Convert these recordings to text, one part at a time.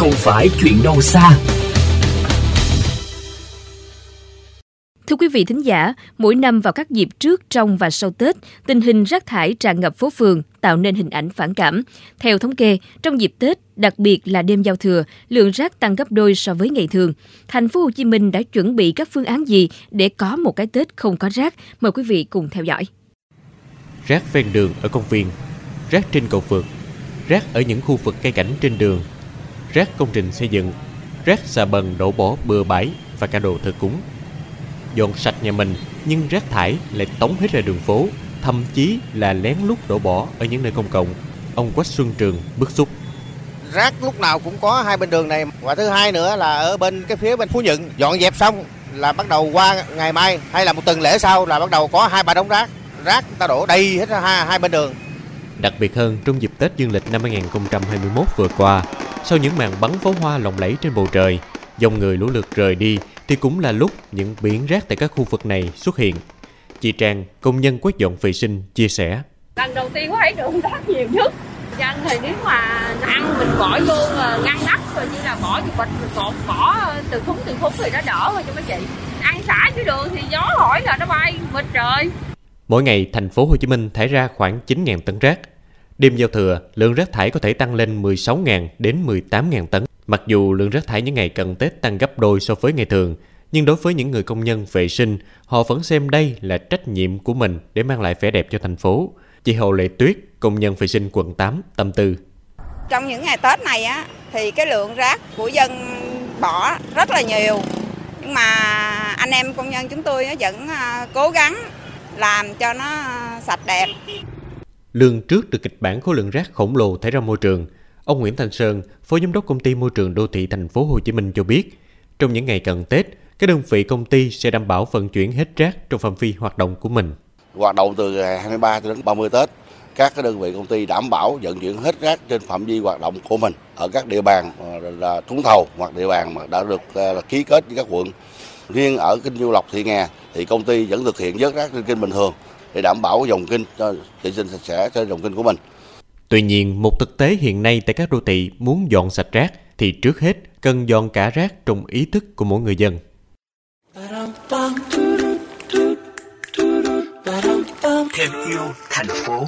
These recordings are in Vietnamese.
không phải chuyện đâu xa. Thưa quý vị thính giả, mỗi năm vào các dịp trước, trong và sau Tết, tình hình rác thải tràn ngập phố phường tạo nên hình ảnh phản cảm. Theo thống kê, trong dịp Tết, đặc biệt là đêm giao thừa, lượng rác tăng gấp đôi so với ngày thường. Thành phố Hồ Chí Minh đã chuẩn bị các phương án gì để có một cái Tết không có rác? Mời quý vị cùng theo dõi. Rác ven đường ở công viên, rác trên cầu vượt, rác ở những khu vực cây cảnh trên đường, rác công trình xây dựng, rác xà bần đổ bỏ bừa bãi và cả đồ thờ cúng dọn sạch nhà mình nhưng rác thải lại tống hết ra đường phố, thậm chí là lén lút đổ bỏ ở những nơi công cộng. Ông Quách Xuân Trường bức xúc. Rác lúc nào cũng có hai bên đường này và thứ hai nữa là ở bên cái phía bên Phú Nhuận dọn dẹp xong là bắt đầu qua ngày mai hay là một tuần lễ sau là bắt đầu có hai ba đống rác rác ta đổ đầy hết hai, hai bên đường Đặc biệt hơn trong dịp Tết dương lịch năm 2021 vừa qua, sau những màn bắn pháo hoa lộng lẫy trên bầu trời, dòng người lũ lượt rời đi thì cũng là lúc những biển rác tại các khu vực này xuất hiện. Chị Trang, công nhân quét dọn vệ sinh, chia sẻ. Lần đầu tiên có thấy đường rác nhiều nhất. Dân thì nếu mà ăn mình bỏ vô ngăn nắp rồi như là bỏ như bịch mình cột bỏ từ khúc từ khúc thì nó đỡ thôi cho mấy chị. Ăn xả dưới đường thì gió hỏi là nó bay mịt trời. Mỗi ngày thành phố Hồ Chí Minh thải ra khoảng 9.000 tấn rác. Đêm giao thừa, lượng rác thải có thể tăng lên 16.000 đến 18.000 tấn. Mặc dù lượng rác thải những ngày cận Tết tăng gấp đôi so với ngày thường, nhưng đối với những người công nhân vệ sinh, họ vẫn xem đây là trách nhiệm của mình để mang lại vẻ đẹp cho thành phố. Chị Hồ Lệ Tuyết, công nhân vệ sinh quận 8, tâm tư. Trong những ngày Tết này á, thì cái lượng rác của dân bỏ rất là nhiều. Nhưng mà anh em công nhân chúng tôi vẫn à, cố gắng làm cho nó à, sạch đẹp. Lương trước được kịch bản khối lượng rác khổng lồ thải ra môi trường – Ông Nguyễn Thanh Sơn, Phó Giám đốc Công ty Môi trường Đô thị Thành phố Hồ Chí Minh cho biết, trong những ngày cận Tết, các đơn vị công ty sẽ đảm bảo vận chuyển hết rác trong phạm vi hoạt động của mình. Hoạt động từ ngày 23 đến 30 Tết, các cái đơn vị công ty đảm bảo vận chuyển hết rác trên phạm vi hoạt động của mình ở các địa bàn là trúng thầu hoặc địa bàn mà đã được à, là ký kết với các quận. Riêng ở kinh Du Lộc Thị Nghè thì công ty vẫn thực hiện vớt rác trên kênh bình thường để đảm bảo dòng kinh cho vệ sinh sạch sẽ trên dòng kinh của mình. Tuy nhiên, một thực tế hiện nay tại các đô thị muốn dọn sạch rác thì trước hết cần dọn cả rác trong ý thức của mỗi người dân. Thêm yêu thành phố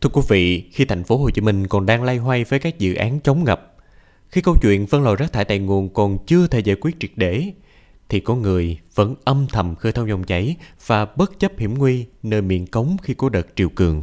Thưa quý vị, khi thành phố Hồ Chí Minh còn đang lay hoay với các dự án chống ngập, khi câu chuyện phân loại rác thải tại nguồn còn chưa thể giải quyết triệt để, thì có người vẫn âm thầm khơi thông dòng chảy và bất chấp hiểm nguy nơi miệng cống khi có đợt triều cường.